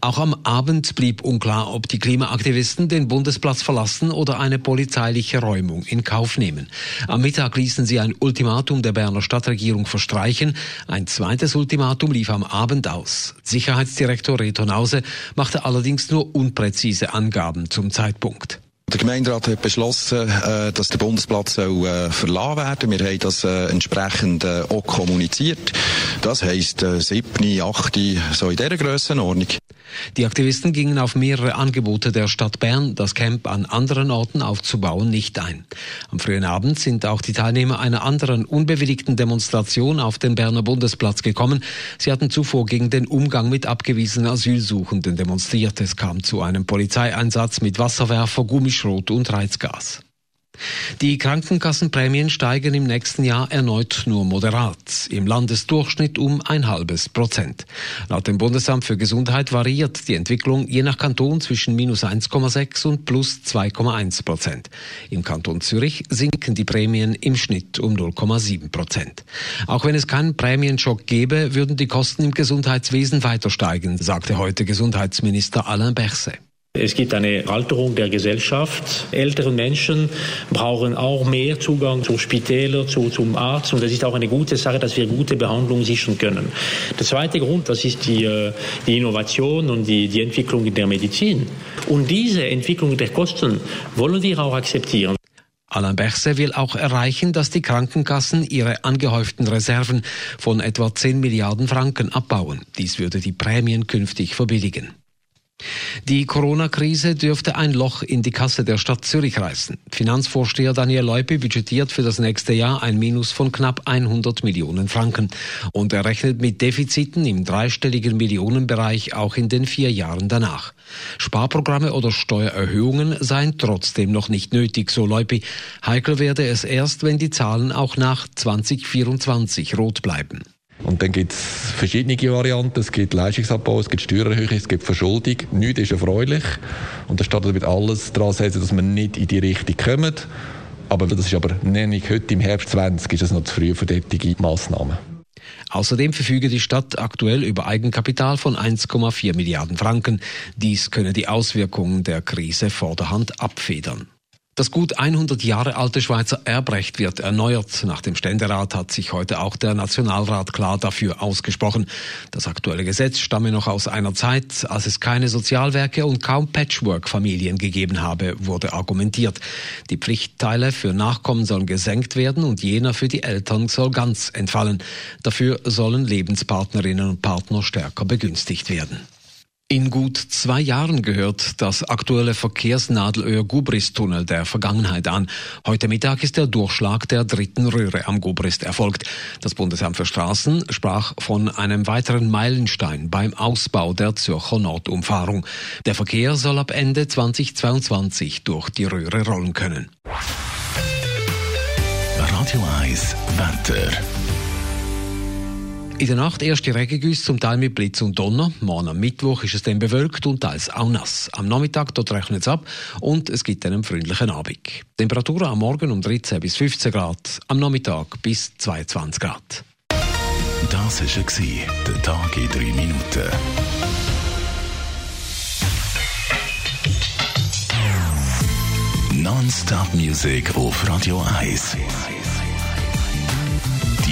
Auch am Abend blieb unklar, ob die Klimaaktivisten den Bundesplatz verlassen oder eine polizeiliche Räumung in Kauf nehmen. Am Mittag ließen sie ein Ultimatum der Berner Stadtregierung verstreichen. Ein zweites Ultimatum lief am Abend aus. Sicherheitsdirektor Reto Nause machte allerdings nur unpräzise Angaben zum Zeitpunkt. Der Gemeinderat hat beschlossen, äh, dass der Bundesplatz soll, äh, verlassen werden. Wir haben das äh, entsprechend auch kommuniziert. Das heisst, äh, 7., 8., so in dieser Grössenordnung. Die Aktivisten gingen auf mehrere Angebote der Stadt Bern, das Camp an anderen Orten aufzubauen, nicht ein. Am frühen Abend sind auch die Teilnehmer einer anderen unbewilligten Demonstration auf den Berner Bundesplatz gekommen. Sie hatten zuvor gegen den Umgang mit abgewiesenen Asylsuchenden demonstriert. Es kam zu einem Polizeieinsatz mit Wasserwerfer, Gummischrot und Reizgas. Die Krankenkassenprämien steigen im nächsten Jahr erneut nur moderat, im Landesdurchschnitt um ein halbes Prozent. Laut dem Bundesamt für Gesundheit variiert die Entwicklung je nach Kanton zwischen minus 1,6 und plus 2,1 Prozent. Im Kanton Zürich sinken die Prämien im Schnitt um 0,7 Prozent. Auch wenn es keinen Prämienschock gäbe, würden die Kosten im Gesundheitswesen weiter steigen, sagte heute Gesundheitsminister Alain Berset. Es gibt eine Alterung der Gesellschaft. Ältere Menschen brauchen auch mehr Zugang zu Spitäler, zu, zum Arzt. Und das ist auch eine gute Sache, dass wir gute Behandlung sichern können. Der zweite Grund, das ist die, äh, die Innovation und die, die Entwicklung der Medizin. Und diese Entwicklung der Kosten wollen wir auch akzeptieren. Alain Berset will auch erreichen, dass die Krankenkassen ihre angehäuften Reserven von etwa 10 Milliarden Franken abbauen. Dies würde die Prämien künftig verbilligen. Die Corona-Krise dürfte ein Loch in die Kasse der Stadt Zürich reißen. Finanzvorsteher Daniel Leupe budgetiert für das nächste Jahr ein Minus von knapp 100 Millionen Franken. Und er rechnet mit Defiziten im dreistelligen Millionenbereich auch in den vier Jahren danach. Sparprogramme oder Steuererhöhungen seien trotzdem noch nicht nötig, so Leupe. Heikel werde es erst, wenn die Zahlen auch nach 2024 rot bleiben. Und dann gibt es verschiedene Varianten. Es gibt Leistungsabbau, es gibt Steuererhöhung, es gibt Verschuldung. Nichts ist erfreulich. Und da steht damit alles daran setzen, dass wir nicht in die Richtung kommen. Aber das ist aber, ich heute im Herbst 20, ist es noch zu früh für solche Massnahmen. Außerdem verfüge die Stadt aktuell über Eigenkapital von 1,4 Milliarden Franken. Dies könne die Auswirkungen der Krise vorderhand abfedern. Das gut 100 Jahre alte Schweizer Erbrecht wird erneuert. Nach dem Ständerat hat sich heute auch der Nationalrat klar dafür ausgesprochen. Das aktuelle Gesetz stamme noch aus einer Zeit, als es keine Sozialwerke und kaum Patchwork-Familien gegeben habe, wurde argumentiert. Die Pflichtteile für Nachkommen sollen gesenkt werden und jener für die Eltern soll ganz entfallen. Dafür sollen Lebenspartnerinnen und Partner stärker begünstigt werden. In gut zwei Jahren gehört das aktuelle Verkehrsnadelöhr Gubrist-Tunnel der Vergangenheit an. Heute Mittag ist der Durchschlag der dritten Röhre am Gubrist erfolgt. Das Bundesamt für Straßen sprach von einem weiteren Meilenstein beim Ausbau der Zürcher Nordumfahrung. Der Verkehr soll ab Ende 2022 durch die Röhre rollen können. Radio 1 Wetter. In der Nacht erste Regengüsse, zum Teil mit Blitz und Donner. Morgen am Mittwoch ist es dann bewölkt und teils auch nass. Am Nachmittag dort rechnet es ab und es gibt einen freundlichen Abend. Temperaturen am Morgen um 13 bis 15 Grad, am Nachmittag bis 22 Grad. Das war der Tag in 3 Minuten. Non-Stop Music auf Radio 1.